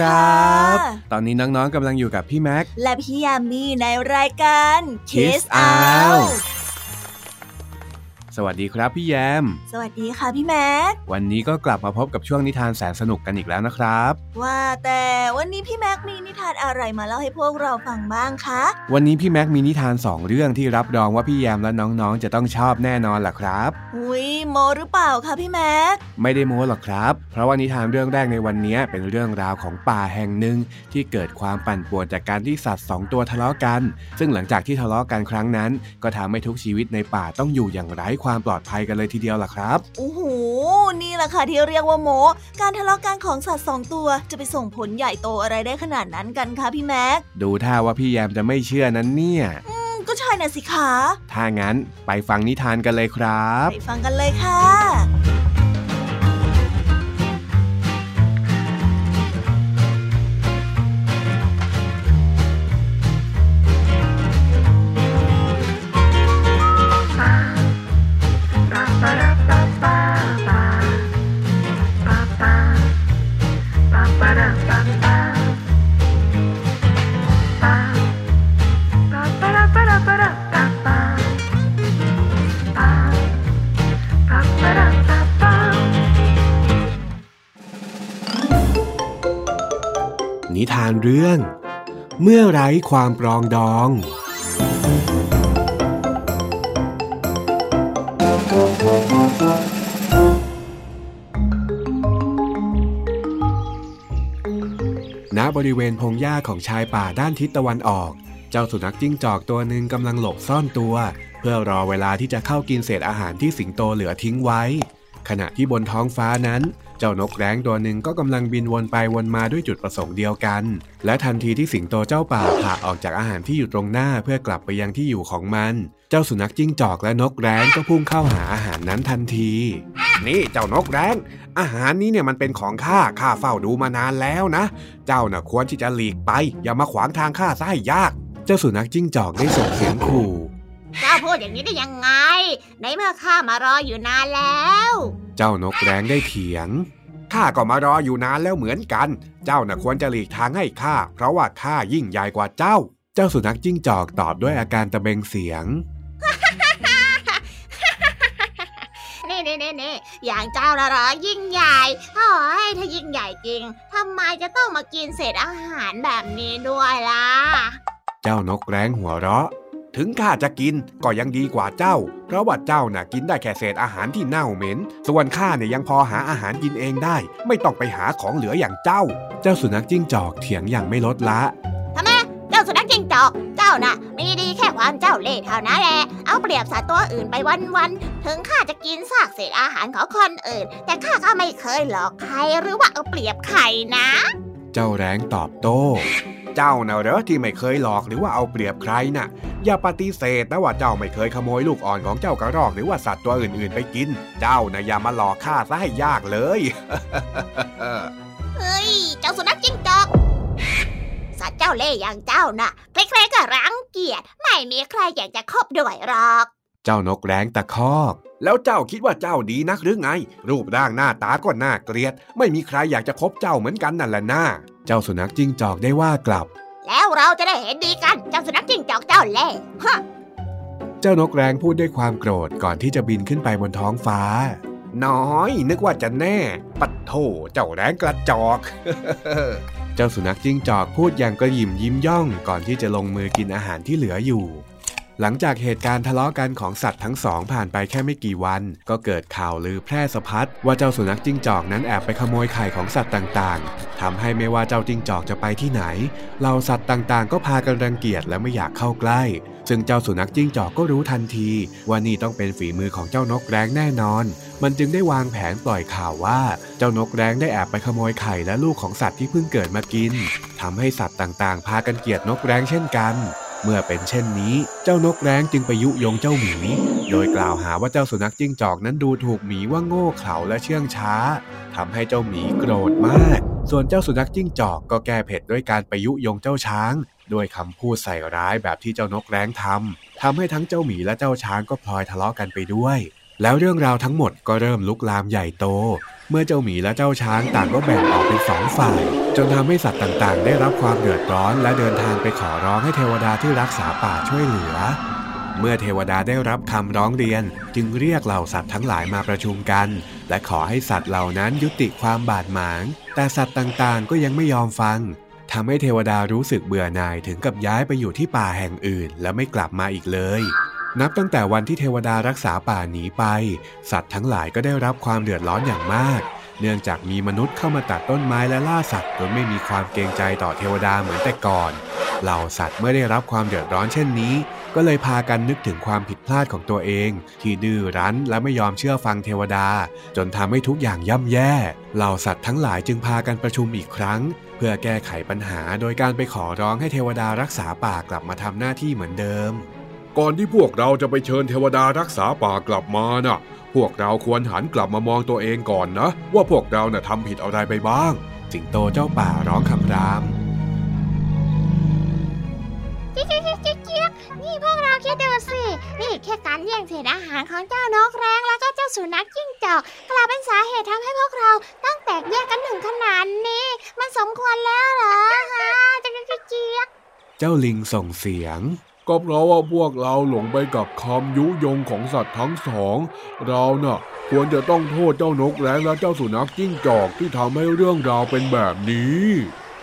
ครับสวัสดีค่ะตอนนี้น้องๆกำลังอยู่กับพี่แม็ก และพี่ยามีในรายการ Kiss Out สวัสดีครับพี่แยม สวัสดีค่ะพี่แม็ก วันนี้ก็กลับมาพบกับช่วงนิทานแสนสนุกกันอีกแล้วนะครับ ว่าแต่วันนี้พี่แม็กมีนิทานอะไรมาเล่าให้พวกเราฟังบ้างคะ วันนี้พี่แม็กมีนิทานสองเรื่องที่รับรองว่าพี่แยมและน้องๆ จะต้องชอบแน่นอนล่ะครับหุยโมหรือเปล่าคะพี่แม็ก ไม่ได้โม้หรอกครับ เพราะว่านิทานเรื่องแรกในวันนี้เป็นเรื่องราวของป่าแห่งหนึ่งที่เกิดความปั่นป่วนจากการที่สัตว์สองตัวทะเลาะกัน ซึ่งหลังจากที่ทะเลาะกันครั้งนั้น ก็ทำให้ทุกชีวิตในป่าต้องอยู่อย่างไร้ความปลอดภัยกันเลยทีเดียวล่ะครับโอ้โหนี่แหละค่ะที่เรียกว่าโมการทะเลาะกันของสัตว์สองตัวจะไปส่งผลใหญ่โตอะไรได้ขนาดนั้นกันคะพี่แม็กดูท่าว่าพี่แยมจะไม่เชื่อนั้นเนี่ยอืมก็ใช่น่ะสิคะถ้างั้นไปฟังนิทานกันเลยครับ ไปฟังกันเลยค่ะ รื่อง เมื่อไร้ความปรองดอง ณ บริเวณพงหญ้าของชายป่าด้านทิศตะวันออก เจ้าสุนัขจิ้งจอกตัวหนึ่งกำลังหลบซ่อนตัว เพื่อรอเวลาที่จะเข้ากินเศษอาหารที่สิงโตเหลือทิ้งไว้ ขณะที่บนท้องฟ้านั้น เจ้านกแร้งตัวหนึ่งก็กำลังบินวนไปวนมาด้วยจุดประสงค์เดียวกัน และทันทีที่สิงโตเจ้าป่าผ่าออกจากอาหารที่อยู่ตรงหน้าเพื่อกลับไปยังที่อยู่ของมัน เจ้าสุนัขจิ้งจอกและนกแร้งก็พุ่งเข้าหาอาหารนั้นทันที นี่เจ้านกแร้ง อาหารนี้เนี่ยมันเป็นของข้าข้าเฝ้าดูมานานแล้วนะ เจ้าน่ะควรที่จะหลีกไป อย่ามาขวางทางข้าซะให้ยาก เจ้าสุนัขจิ้งจอกได้ส่งเสียงขู่เจ้าพูดอย่างนี้ได้ยังไง ในเมื่อข้ามารออยู่นานแล้ว เจ้านกแร้งได้เถียง ข้าก็มารออยู่นานแล้วเหมือนกัน เจ้าน่ะควรจะหลีกทางให้ข้า เพราะว่าข้ายิ่งใหญ่กว่าเจ้า เจ้าสุนัขจิ้งจอกตอบด้วยอาการตะเบงเสียงนี่นี่นี่นี่อย่างเจ้าละเหรอยิ่งใหญ่โอ้ยถ้ายิ่งใหญ่จริงทำไมจะต้องมากินเศษอาหารแบบนี้ด้วยล่ะ เจ้านกแร้งหัวเราะ ถึงข้าจะกินก็ยังดีกว่าเจ้า เพราะว่าเจ้าน่ะกินได้แค่เศษอาหารที่เน่าเหม็น ส่วนข้าเนี่ยยังพอหาอาหารกินเองได้ ไม่ต้องไปหาของเหลืออย่างเจ้า เจ้าสุนัขจิ้งจอกเถียงอย่างไม่ลดละทำไมเจ้าสุนัขจิ้งจอก เจ้าน่ะ มีดีแค่ความเจ้าเล่ห์เท่านั้นแหละ เอาเปรียบสัตว์ตัวอื่นไปวันๆ ถึงข้าจะกินซากเศษอาหารของคนอื่น แต่ข้าก็ไม่เคยหลอกใครหรือว่าเอาเปรียบใครนะ เจ้าแร้งตอบโต้ เจ้าน่ะเหรอที่ไม่เคยหลอกหรือว่าเอาเปรียบใครน่ะ อย่าปฏิเสธนะว่าเจ้าไม่เคยขโมยลูกอ่อนของเจ้ากระรอกหรือว่าสัตว์ตัวอื่นๆไปกิน เจ้าน่ะอย่ามาหลอกข้าซะให้ยากเลยเฮ้ยเจ้าสุนัขจิ้งจอกสัตว์เจ้าเล่ห์อย่างเจ้าน่ะใครๆก็รังเกียจไม่มีใครอยากจะคบด้วยหรอกเจ้านกแร้งตะคอกแล้วเจ้าคิดว่าเจ้าดีนักหรือไง รูปร่างหน้าตาก็น่าเกลียด ไม่มีใครอยากจะคบเจ้าเหมือนกันนั่นแหละน้า เจ้าสุนัขจิ้งจอกได้ว่ากลับ แล้วเราจะได้เห็นดีกัน เจ้าสุนัขจิ้งจอกเจ้าเล่ห์ฮะเจ้านกแร้งพูดด้วยความโกรธก่อนที่จะบินขึ้นไปบนท้องฟ้า น้อย นึกว่าจะแน่ ปัดโถเจ้าแร้งกระจอก เจ้าสุนัขจิ้งจอกพูดอย่างกระหยิมยิ้มย่องก่อนที่จะลงมือกินอาหารที่เหลืออยู่ หลังจากเหตุการณ์ทะเลาะกันของสัตว์ทั้งสองผ่านไปแค่ไม่กี่วัน ก็เกิดข่าวลือแพร่สะพัดว่าเจ้าสุนัขจิ้งจอกนั้นแอบไปขโมยไข่ของสัตว์ต่างๆทำให้ไม่ว่าเจ้าจิ้งจอกจะไปที่ไหนเหล่าสัตว์ต่างๆ ก็พากันรังเกียจและไม่อยากเข้าใกล้ ซึ่งเจ้าสุนัขจิ้งจอกก็รู้ทันที ว่านี่ต้องเป็นฝีมือของเจ้านกแร้งแน่นอน มันจึงได้วางแผนปล่อยข่าวว่าเจ้านกแร้งได้แอบไปขโมยไข่และลูกของสัตว์ที่เพิ่งเกิดมากินทำให้สัตว์ต่างๆ พากันเกลียดนกแร้งเช่นกัน เมื่อเป็นเช่นนี้ เจ้านกแร้งจึงไปยุยงเจ้าหมี โดยกล่าวหาว่าเจ้าสุนัขจิ้งจอกนั้นดูถูกหมีว่าโง่เขลาและเชื่องช้าทำให้เจ้าหมีโกรธมาก ส่วนเจ้าสุนัขจิ้งจอกก็แก้เผ็ดด้วยการไปยุยงเจ้าช้าง ด้วยคำพูดใส่ร้ายแบบที่เจ้านกแร้งทำทำให้ทั้งเจ้าหมีและเจ้าช้างก็พลอยทะเลาะกันไปด้วย แล้วเรื่องราวทั้งหมดก็เริ่มลุกลามใหญ่โต เมื่อเจ้าหมีและเจ้าช้างต่างก็แบ่งออกเป็นสองฝ่าย จนทำให้สัตว์ต่างๆ ได้รับความเดือดร้อนและเดินทางไปขอร้องให้เทวดาที่รักษาป่าช่วยเหลือ เมื่อเทวดาได้รับคำร้องเรียน จึงเรียกเหล่าสัตว์ทั้งหลายมาประชุมกัน และขอให้สัตว์เหล่านั้นยุติความบาดหมาง แต่สัตว์ต่างๆ ก็ยังไม่ยอมฟังทำให้เทวดารู้สึกเบื่อหน่ายถึงกับย้ายไปอยู่ที่ป่าแห่งอื่น และไม่กลับมาอีกเลย นับตั้งแต่วันที่เทวดารักษาป่าหนีไป สัตว์ทั้งหลายก็ได้รับความเดือดร้อนอย่างมาก เนื่องจากมีมนุษย์เข้ามาตัดต้นไม้และล่าสัตว์โดยไม่มีความเกรงใจต่อเทวดาเหมือนแต่ก่อน เหล่าสัตว์เมื่อได้รับความเดือดร้อนเช่นนี้ ก็เลยพากันนึกถึงความผิดพลาดของตัวเอง ที่ดื้อรั้นและไม่ยอมเชื่อฟังเทวดา จนทำให้ทุกอย่างย่ำแย่ เหล่าสัตว์ทั้งหลายจึงพากันประชุมอีกครั้ง เพื่อแก้ไขปัญหาโดยการไปขอร้องให้เทวดารักษาป่ากลับมาทำหน้าที่เหมือนเดิม ก่อนที่พวกเราจะไปเชิญเทวดารักษาป่ากลับมาน่ะ พวกเราควรหันกลับมามองตัวเองก่อนนะ ว่าพวกเราน่ะทำผิดอะไรไปบ้าง สิงโตเจ้าป่าร้องคำรามเจี๊ยกเจี๊ยกเจี๊ยกเจี๊ยกนี่พวกเราคิดดูสิ นี่แค่การแย่งเศษอาหารของเจ้านกแร้งแล้วก็เจ้าสุนัขจิ้งจอกกลายเป็นสาเหตุทำให้พวกเราต้องแตกแยกกันถึงขนาดนี้ มันสมควรแล้วเหรอฮะเจี๊ยกเจี๊ยกเจี๊ยกเจ้าลิงส่งเสียง ก็เพราะว่าพวกเราหลงไปกับคำยุยงของสัตว์ทั้งสอง เราน่ะ ควรจะต้องโทษเจ้านกแร้งและเจ้าสุนัขจิ้งจอกที่ทำให้เรื่องราวเป็นแบบนี้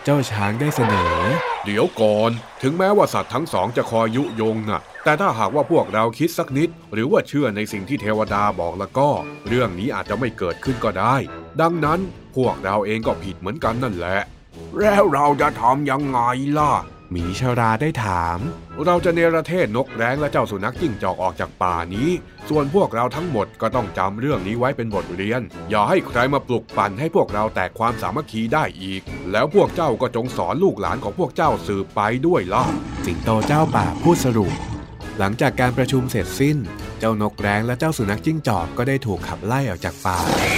เจ้าช้างได้เสนอ เดี๋ยวก่อน ถึงแม้ว่าสัตว์ทั้งสองจะคอยยุยงน่ะ แต่ถ้าหากว่าพวกเราคิดสักนิด หรือว่าเชื่อในสิ่งที่เทวดาบอกแล้วก็ เรื่องนี้อาจจะไม่เกิดขึ้นก็ได้ ดังนั้นพวกเราเองก็ผิดเหมือนกันนั่นแหละ แล้วเราจะทำยังไงล่ะห มีชราได้ถาม เราจะเนรเทศนกแร้งและเจ้าสุนัขจิ้งจอกออกจากป่านี้ ส่วนพวกเราทั้งหมดก็ต้องจำเรื่องนี้ไว้เป็นบทเรียน อย่าให้ใครมาปลุกปั่นให้พวกเราแตกความสามัคคีได้อีก แล้วพวกเจ้าก็จงสอนลูกหลานของพวกเจ้าสืบไปด้วยล่ะสิงโตเจ้าป่าพูดสรุป หลังจากการประชุมเสร็จสิ้น จ้านกแร้งและเจ้าสุนัขจิ้งจอกก็ได้ถูกขับไล่ออกจากป่า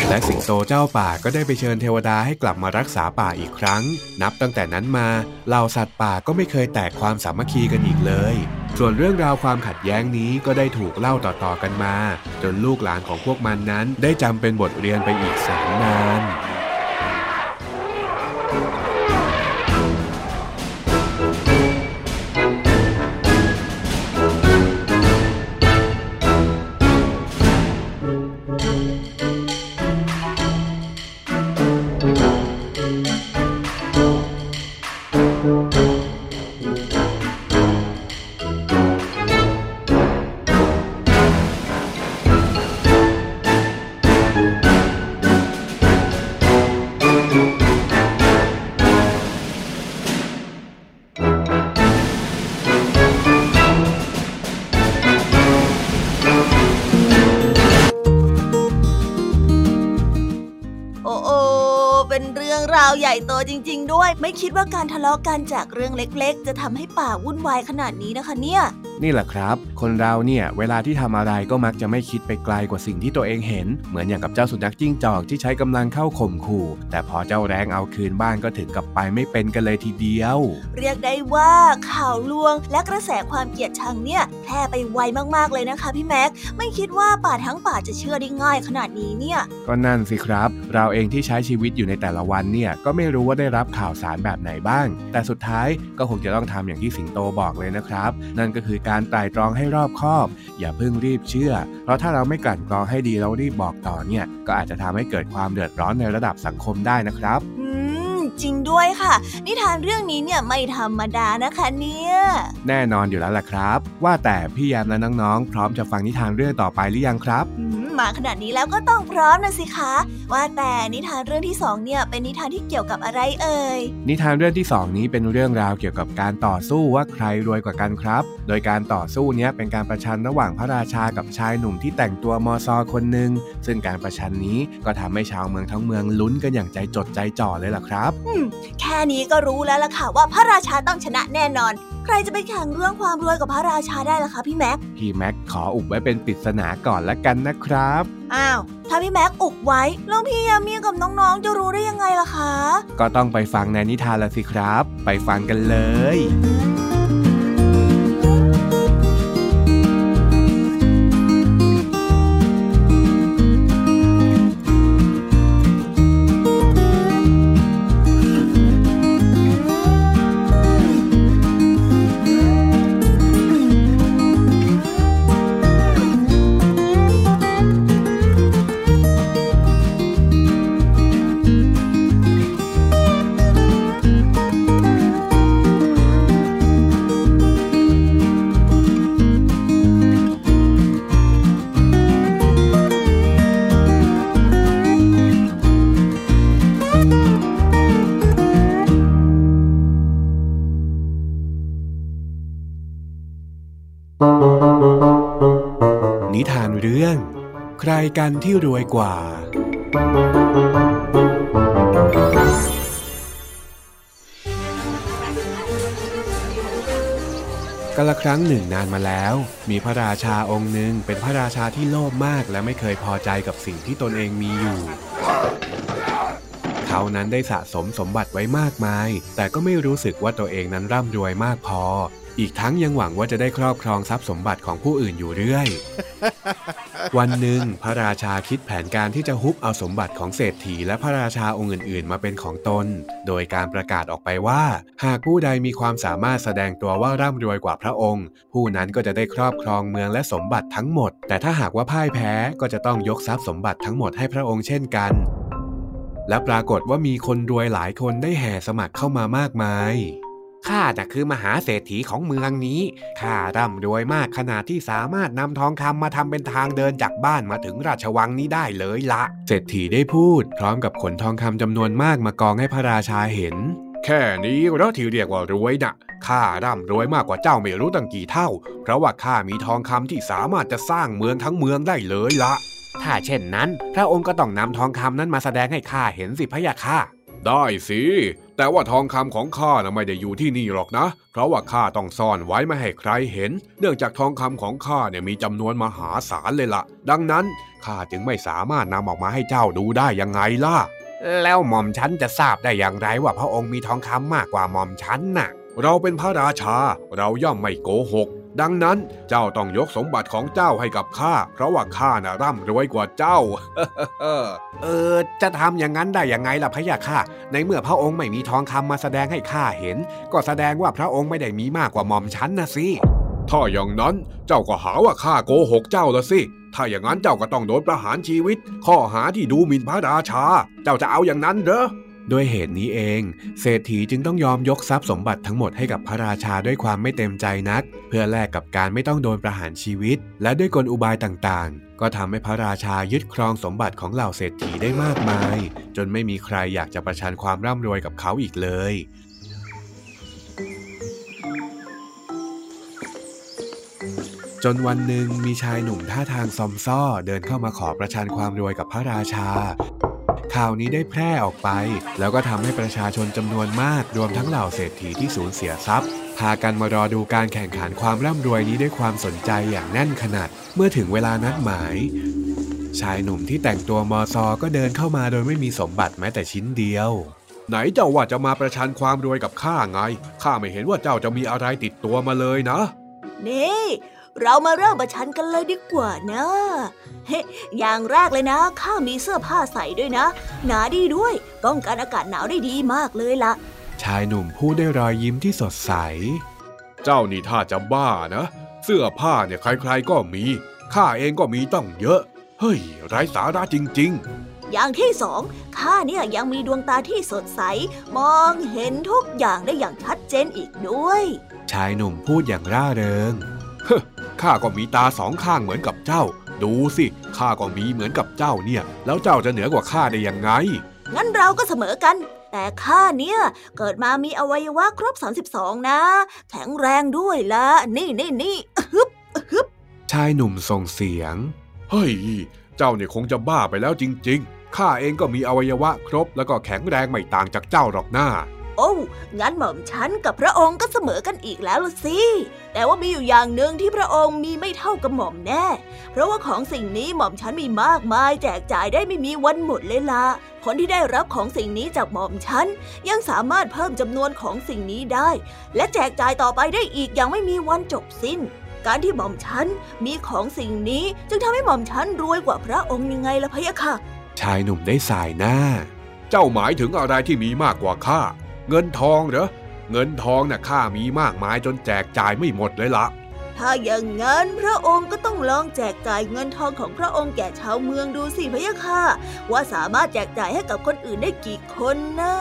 และสิงโตเจ้าป่าก็ได้ไปเชิญเทวดาให้กลับมารักษาป่าอีกครั้ง นับตั้งแต่นั้นมาเหล่าสัตว์ป่าก็ไม่เคยแตกความสามัคคีกันอีกเลย ส่วนเรื่องราวความขัดแย้งนี้ก็ได้ถูกเล่าต่อๆกันมา จนลูกหลานของพวกมันนั้นได้จำเป็นบทเรียนไปอีกแสนนาน โตจริง ๆ ด้วย ไม่คิดว่าการทะเลาะกันจากเรื่องเล็ก ๆ จะทำให้ป่าวุ่นวายขนาดนี้นะคะเนี่ย นี่แหละครับ คนเราเนี่ยเวลาที่ทำอะไรก็มักจะไม่คิดไปไกลกว่าสิ่งที่ตัวเองเห็น เหมือนอย่างกับเจ้าสุนัขจิ้งจอกที่ใช้กำลังเข้าข่มขู่ แต่พอเจ้าแรงเอาคืนบ้านก็ถึงกับไปไม่เป็นกันเลยทีเดียว เรียกได้ว่าข่าวลวง และกระแสความเกลียดชังเนี่ยแพร่ไปไวมากๆเลยนะคะพี่แม็กไม่คิดว่าป่าทั้งป่าจะเชื่อได้ง่ายขนาดนี้เนี่ยก็นั่นสิครับ เราเองที่ใช้ชีวิตอยู่ในแต่ละวันเนี่ยก็ไม่รู้ว่าได้รับข่าวสารแบบไหนบ้าง แต่สุดท้ายก็คงจะต้องทำอย่างที่สิงโตบอกเลยนะครับ นั่นก็คือการไตร่ตรองให้รอบคอบ อย่าเพิ่งรีบเชื่อ เพราะถ้าเราไม่กลั่นกรองให้ดีแล้วรีบบอกต่อเนี่ย ก็อาจจะทำให้เกิดความเดือดร้อนในระดับสังคมได้นะครับอืมจริงด้วยค่ะ นิทานเรื่องนี้เนี่ยไม่ธรรมดานะคะเนี่ย แน่นอนอยู่แล้วล่ะครับ ว่าแต่พี่แยมและน้องๆ พร้อมจะฟังนิทานเรื่องต่อไปหรือยังครับอื มมาขนาดนี้แล้วก็ต้องพร้อมนะสิคะ ว่าแต่นิทานเรื่องที่สองเนี่ยเป็นนิทานที่เกี่ยวกับอะไรเอ่ย นิทานเรื่องที่2นี้เป็นเรื่องราวเกี่ยวกับการต่อสู้ว่าใครรวยกว่ากันครับ โดยการต่อสู้เนี้ยเป็นการประชันระหว่างพระราชากับชายหนุ่มที่แต่งตัวมอซอคนหนึ่งซึ่งการประชันนี้ก็ทำให้ชาวเมืองทั้งเมืองลุ้นกันอย่างใจจดใจจ่อเลยล่ะครับแค่นี้ก็รู้แล้วล่ะค่ะว่าพระราชาต้องชนะแน่นอน ใครจะไปแข่งเรื่องความรวยกับพระราชาได้ล่ะคะพี่แม็ก พี่แม็กขออุบไว้เป็นปริศนาก่อนละกันนะครับ อ้าว ถ้าพี่แม็กอุบไว้แล้วพี่ยามีกับน้องๆจะรู้ได้ยังไงล่ะคะ ก็ต้องไปฟังในนิทานละสิครับ ไปฟังกันเลย กันที่รวยกว่ากาละครั้งหนึ่งนานมาแล้ว มีพระราชาองค์หนึ่งเป็นพระราชาที่โลภมากและไม่เคยพอใจกับสิ่งที่ตนเองมีอยู่ เขานั้นได้สะสมสมบัติไว้มากมาย แต่ก็ไม่รู้สึกว่าตัวเองนั้นร่ำรวยมากพอ อีกทั้งยังหวังว่าจะได้ครอบครองทรัพย์สมบัติของผู้อื่นอยู่เรื่อย วันหนึ่ง พระราชาคิดแผนการที่จะฮุบเอาสมบัติของเศรษฐีและพระราชาองค์อื่น ๆ มาเป็นของตน โดยการประกาศออกไปว่า หากผู้ใดมีความสามารถแสดงตัวว่าร่ำรวยกว่าพระองค์ ผู้นั้นก็จะได้ครอบครองเมืองและสมบัติทั้งหมด แต่ถ้าหากว่าพ่ายแพ้ก็จะต้องยกทรัพย์สมบัติทั้งหมดให้พระองค์เช่นกัน และปรากฏว่ามีคนรวยหลายคนได้แห่สมัครเข้ามามากมายข้าน่ะคือมหาเศรษฐีของเมืองนี้ ข้าร่ำรวยมากขนาดที่สามารถนำทองคำมาทำเป็นทางเดินจากบ้านมาถึงราชวังนี้ได้เลยละ เศรษฐีได้พูด พร้อมกับขนทองคำจำนวนมากมากองให้พระราชาเห็น แค่นี้แล้วที่เรียกว่ารวยนะ่ะ ข้าร่ำรวยมากกว่าเจ้าไม่รู้ตั้งกี่เท่า เพราะว่าข้ามีทองคำที่สามารถจะสร้างเมืองทั้งเมืองได้เลยละ ถ้าเช่นนั้น พระองค์ก็ต้องนำทองคำนั้นมาแสดงให้ข้าเห็นสิพะยะค่ะ ได้สิ แต่ว่าทองคำของข้านะไม่ได้อยู่ที่นี่หรอกนะ เพราะว่าข้าต้องซ่อนไว้ไม่ให้ใครเห็น เนื่องจากทองคำของข้าเนี่ยมีจำนวนมหาศาลเลยละ่ะ ดังนั้นข้าจึงไม่สามารถนำออกมาให้เจ้าดูได้ยังไงล่ะ แล้วหม่อมฉันจะทราบได้อย่างไรว่าพระองค์มีทองคำมากกว่าหม่อมฉันน่ะ เราเป็นพระราชา เราย่อมไม่โกหก ดังนั้นเจ้าต้องยกสมบัติของเจ้าให้กับข้า เพราะว่าข้าน่ะร่ำรวยกว่าเจ้า เออ จะทำอย่างนั้นได้ยังไงล่ะพะยะค่ะ ในเมื่อพระองค์ไม่มีทองคำมาแสดงให้ข้าเห็น ก็แสดงว่าพระองค์ไม่ได้มีมากกว่าหม่อมฉันนะสิ ถ้าอย่างนั้นเจ้าก็หาว่าข้าโกหกเจ้าละสิ ถ้าอย่างนั้นเจ้าก็ต้องโดนประหารชีวิต ข้อหาที่ดูหมิ่นพระราชา เจ้าจะเอาอย่างนั้นเหรอ ด้วยเหตุนี้เอง เศรษฐีจึงต้องยอมยกทรัพย์สมบัติทั้งหมดให้กับพระราชาด้วยความไม่เต็มใจนัก เพื่อแลกกับการไม่ต้องโดนประหารชีวิต และด้วยกลอุบายต่างๆ ก็ทำให้พระราชายึดครองสมบัติของเหล่าเศรษฐีได้มากมาย จนไม่มีใครอยากจะประชันความร่ำรวยกับเขาอีกเลยจนวันหนึ่งมีชายหนุ่มท่าทางซอมซ่อเดินเข้ามาขอประชันความรวยกับพระราชา ข่าวนี้ได้แพร่ออกไป แล้วก็ทำให้ประชาชนจำนวนมากรวมทั้งเหล่าเศรษฐีที่สูญเสียทรัพย์พากันมารอดูการแข่งขันความร่ำรวยนี้ด้วยความสนใจอย่างแน่นขนาด เมื่อถึงเวลานัดหมาย ชายหนุ่มที่แต่งตัวมอซอก็เดินเข้ามาโดยไม่มีสมบัติแม้แต่ชิ้นเดียว ไหนเจ้าว่าจะมาประชันความรวยกับข้าไงข้าไม่เห็นว่าเจ้าจะมีอะไรติดตัวมาเลยนะ นี่ เรามาเริ่มประชันกันเลยดีกว่านะเฮ้อย่างแรกเลยนะ ข้ามีเสื้อผ้าใส่ด้วยนะ หนาดีด้วย ป้องกันอากาศหนาวได้ดีมากเลยละชายหนุ่มพูดด้วยรอยยิ้มที่สดใส เจ้านี่ถ้าจะบ้านะ เสื้อผ้าเนี่ยใครๆก็มี ข้าเองก็มีต้องเยอะ เฮ้ย ไร้สาระจริงอย่างที่สองข้าเนี่ยยังมีดวงตาที่สดใส มองเห็นทุกอย่างได้อย่างชัดเจนอีกด้วย ชายหนุ่มพูดอย่างร่าเริงๆ ข้าก็มีตาสองข้างเหมือนกับเจ้า ดูสิข้าก็มีเหมือนกับเจ้าเนี่ย แล้วเจ้าจะเหนือกว่าข้าได้ยังไง งั้นเราก็เสมอกัน แต่ข้าเนี่ยเกิดมามีอวัยวะครบ 32 นะ แข็งแรงด้วยละนี่นี่นี่ฮึบฮึบชายหนุ่มส่งเสียง เฮ้ย เจ้าเนี่ยคงจะบ้าไปแล้วจริง ๆ ข้าเองก็มีอวัยวะครบแล้วก็แข็งแรงไม่ต่างจากเจ้าหรอกหน้า โอ้งั้นหม่อมฉันกับพระองค์ก็เสมอกันอีกแล้วละสิ แต่ว่ามีอยู่อย่างหนึ่งที่พระองค์มีไม่เท่ากับหม่อมแน่ เพราะว่าของสิ่งนี้หม่อมฉันมีมากมาย แจกจ่ายได้ไม่มีวันหมดเลยละคนที่ได้รับของสิ่งนี้จากหม่อมฉันยังสามารถเพิ่มจำนวนของสิ่งนี้ได้ และแจกจ่ายต่อไปได้อีกอย่างไม่มีวันจบสิ้นการที่หม่อมฉันมีของสิ่งนี้จึงทำให้หม่อมฉันรวยกว่าพระองค์ยังไงล่ะพะยะค่ะ ชายหนุ่มได้สายหน้า เจ้าหมายถึงอะไรที่มีมากกว่าข้า เงินทองเหรอ เงินทองน่ะข้ามีมากมายจนแจกจ่ายไม่หมดเลยละถ้าอย่างนั้นพระองค์ก็ต้องลองแจกจ่ายเงินทองของพระองค์แก่ชาวเมืองดูสิพะยะค่ะ ว่าสามารถแจกจ่ายให้กับคนอื่นได้กี่คนนะ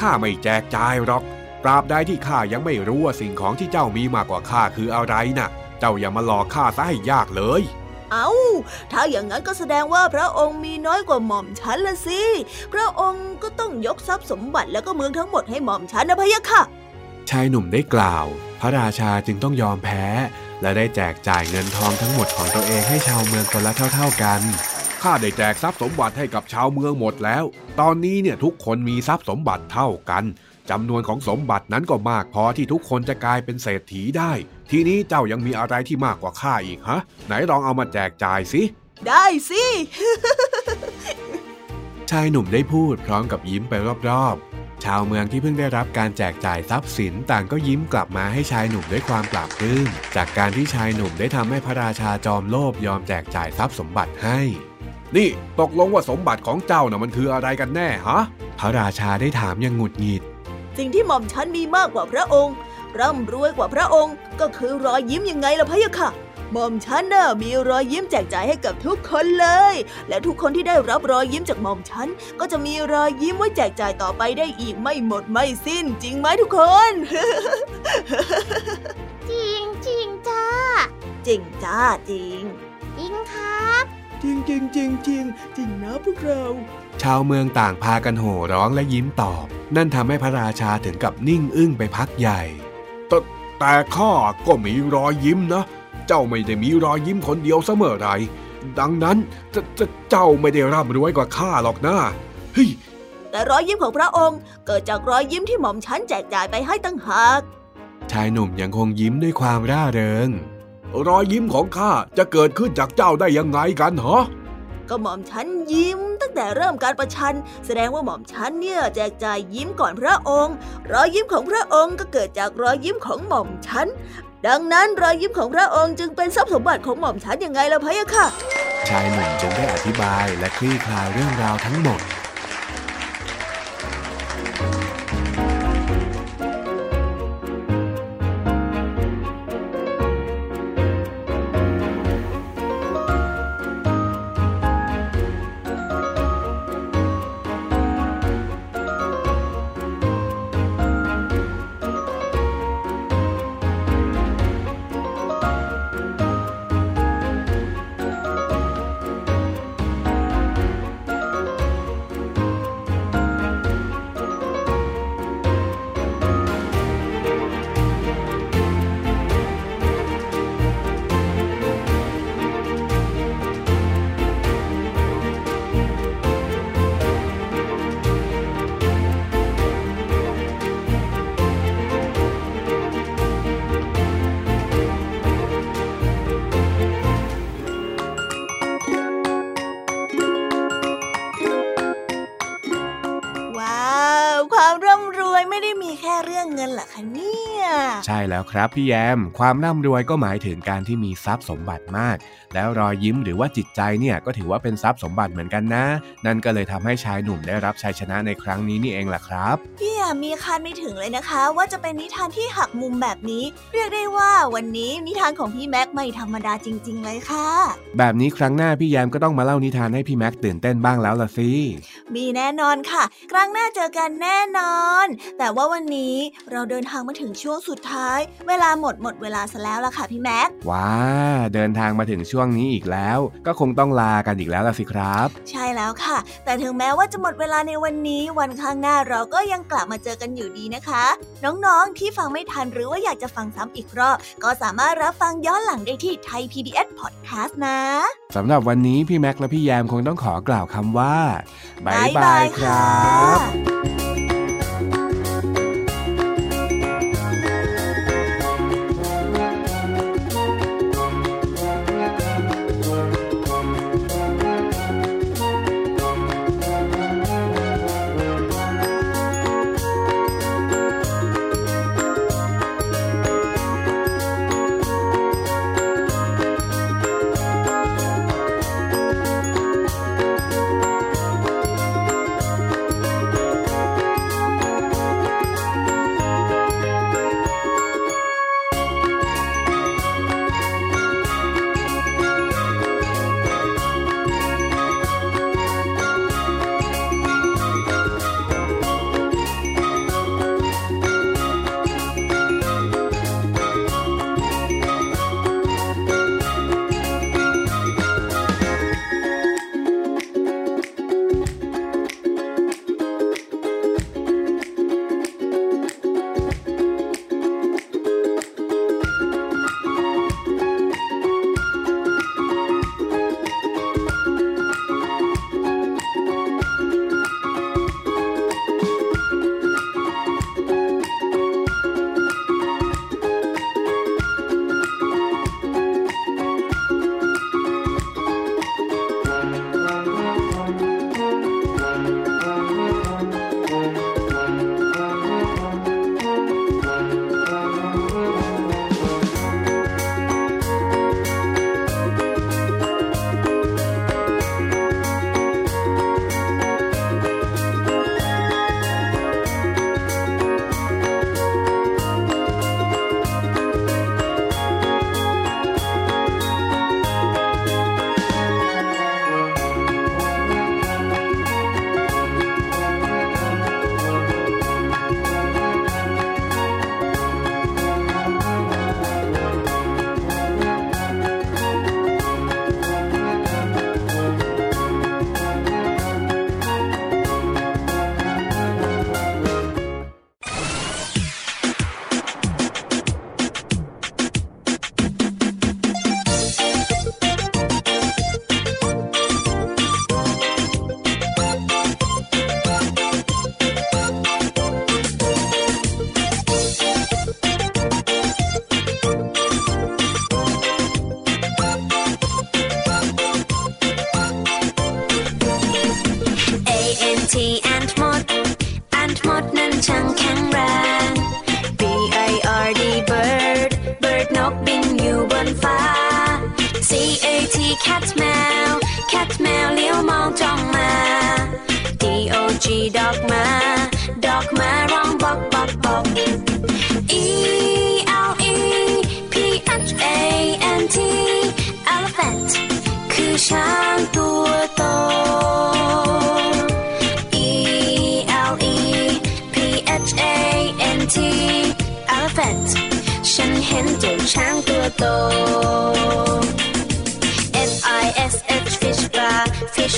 ข้าไม่แจกจ่ายหรอกตราบใดที่ข้ายังไม่รู้ว่าสิ่งของที่เจ้ามีมากกว่าข้าคืออะไรน่ะ เจ้าอย่ามาหลอกข้าซะให้ยากเลย เอา้า ถ้าอย่างนั้นก็แสดงว่าพระองค์มีน้อยกว่าหม่อมฉันละสิ พระองค์ก็ต้องยกทรัพย์สมบัติแล้วก็เมืองทั้งหมดให้หม่อมฉันนะพะยะค่ะ ชายหนุ่มได้กล่าว พระราชาจึงต้องยอมแพ้ และได้แจกจ่ายเงินทองทั้งหมดของตัวเองให้ชาวเมืองคนละเท่า ๆกันข้าได้แจกทรัพย์สมบัติให้กับชาวเมืองหมดแล้ว ตอนนี้เนี่ยทุกคนมีทรัพย์สมบัติเท่ากัน จำนวนของสมบัตินั้นก็มากพอที่ทุกคนจะกลายเป็นเศรษฐีได้ ทีนี้เจ้ายังมีอะไรที่มากกว่าข้าอีกฮะ ไหนลองเอามาแจกจ่ายสิ ได้สิ ชายหนุ่มได้พูดพร้อมกับยิ้มไปรอบๆ ชาวเมืองที่เพิ่งได้รับการแจกจ่ายทรัพย์สินต่างก็ยิ้มกลับมาให้ชายหนุ่มด้วยความปราบปลื้มจากการที่ชายหนุ่มได้ทำให้พระราชาจอมโลภยอมแจกจ่ายทรัพย์สมบัติให้นี่ตกลงว่าสมบัติของเจ้าน่ะมันคืออะไรกันแน่ฮะ พระราชาได้ถามอย่างหงุดหงิด สิ่งที่หม่อมฉันมีมากกว่าพระองค์ ร่ำรวยกว่าพระองค์ ก็คือรอยยิ้มยังไงล่ะพะยะค่ะหม่อมฉันน่ะมีรอยยิ้มแจกจ่ายให้กับทุกคนเลย และทุกคนที่ได้รับรอยยิ้มจากหม่อมฉันก็จะมีรอยยิ้มไว้แจกจ่ายต่อไปได้อีกไม่หมดไม่สิ้น จริงไหมทุกคน จริงจริงจ้าจริงจ้าจริง จริงครับ จริงจริงจริงจริงจริงนะพวกเรา ชาวเมืองต่างพากันโห่ร้องและยิ้มตอบ นั่นทำให้พระราชาถึงกับนิ่งอึ้งไปพักใหญ่ แต่แต่ข้าก็มีรอยยิ้มนะ เจ้าไม่ได้มีรอยยิ้มคนเดียวเสมอไร ดังนั้นจะจะเจ้าไม่ได้ร่ำรวยกว่าข้าหรอกนะเฮ้ยแต่รอยยิ้มของพระองค์ เกิดจากรอยยิ้มที่หม่อมฉันแจกจ่ายไปให้ตั้งหาก ชายหนุ่มยังคงยิ้มด้วยความร่าเริง รอยยิ้มของข้าจะเกิดขึ้นจากเจ้าได้ยังไงกันเหรอ ก็หม่อมฉันยิ้ม ตั้งแต่เริ่มการประชัน แสดงว่าหม่อมฉันเนี่ยแจกจ่ายยิ้มก่อนพระองค์ รอยยิ้มของพระองค์ก็เกิดจากรอยยิ้มของหม่อมฉัน ดังนั้นรอยยิ้มของพระองค์จึงเป็นทรัพย์สมบัติของหม่อมฉันยังไงล่ะพะยะค่ะ ชายหนุ่มจึงได้อธิบายและคลี่คลายเรื่องราวทั้งหมด ครับพี่แยม ความร่ำรวยก็หมายถึงการที่มีทรัพย์สมบัติมาก แล้วรอยยิ้มหรือว่าจิตใจเนี่ยก็ถือว่าเป็นทรัพย์สมบัติเหมือนกันนะ นั่นก็เลยทำให้ชายหนุ่มได้รับชัยชนะในครั้งนี้นี่เองล่ะครับพี่ยามีคาดไม่ถึงเลยนะคะ ว่าจะเป็นนิทานที่หักมุมแบบนี้ เรียกได้ว่าวันนี้นิทานของพี่แม็กไม่ธรรมดาจริง ๆ เลยค่ะ แบบนี้ครั้งหน้าพี่แยมก็ต้องมาเล่านิทานให้พี่แม็กตื่นเต้นบ้างแล้วล่ะสิมีแน่นอนค่ะ ครั้งหน้าเจอกันแน่นอน แต่ว่าวันนี้เราเดินทางมาถึงช่วงสุดท้ายเวลาหมดหมดเวลาซะแล้วล่ะค่ะพี่แม็ก ว้า เดินทางมาถึงช่วงนี้อีกแล้ว ก็คงต้องลากันอีกแล้วล่ะสิครับ ใช่แล้วค่ะ แต่ถึงแม้ว่าจะหมดเวลาในวันนี้ วันข้างหน้าเราก็ยังกลับมาเจอกันอยู่ดีนะคะ น้องๆที่ฟังไม่ทันหรือว่าอยากจะฟังซ้ำอีกรอบ ก็สามารถรับฟังย้อนหลังได้ที่ไทย PBS Podcast นะสำหรับวันนี้พี่แม็กและพี่แยมคงต้องขอกล่าวคำว่าบายบายครับ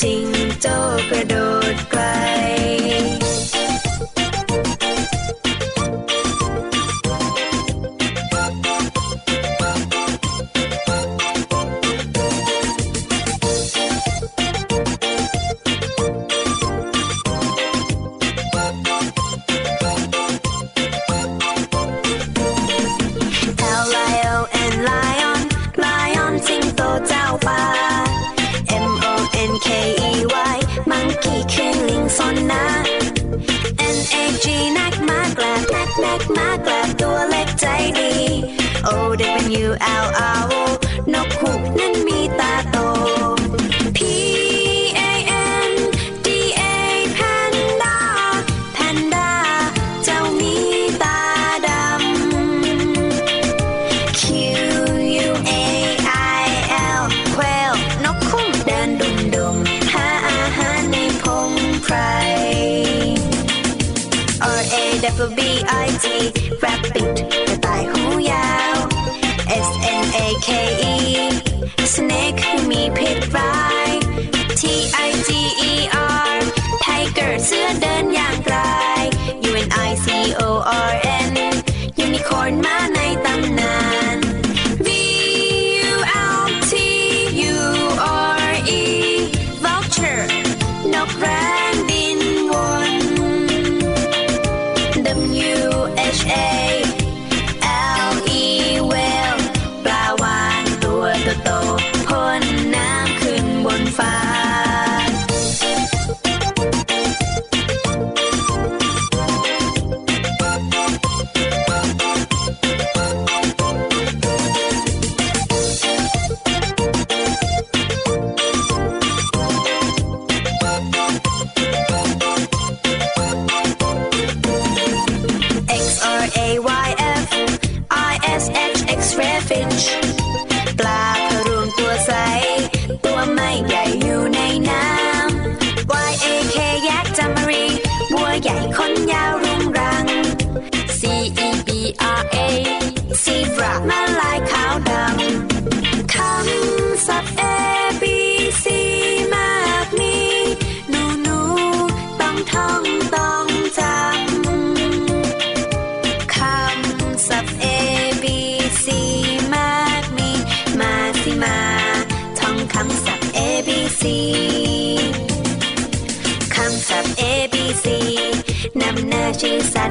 Martin. chỉ sát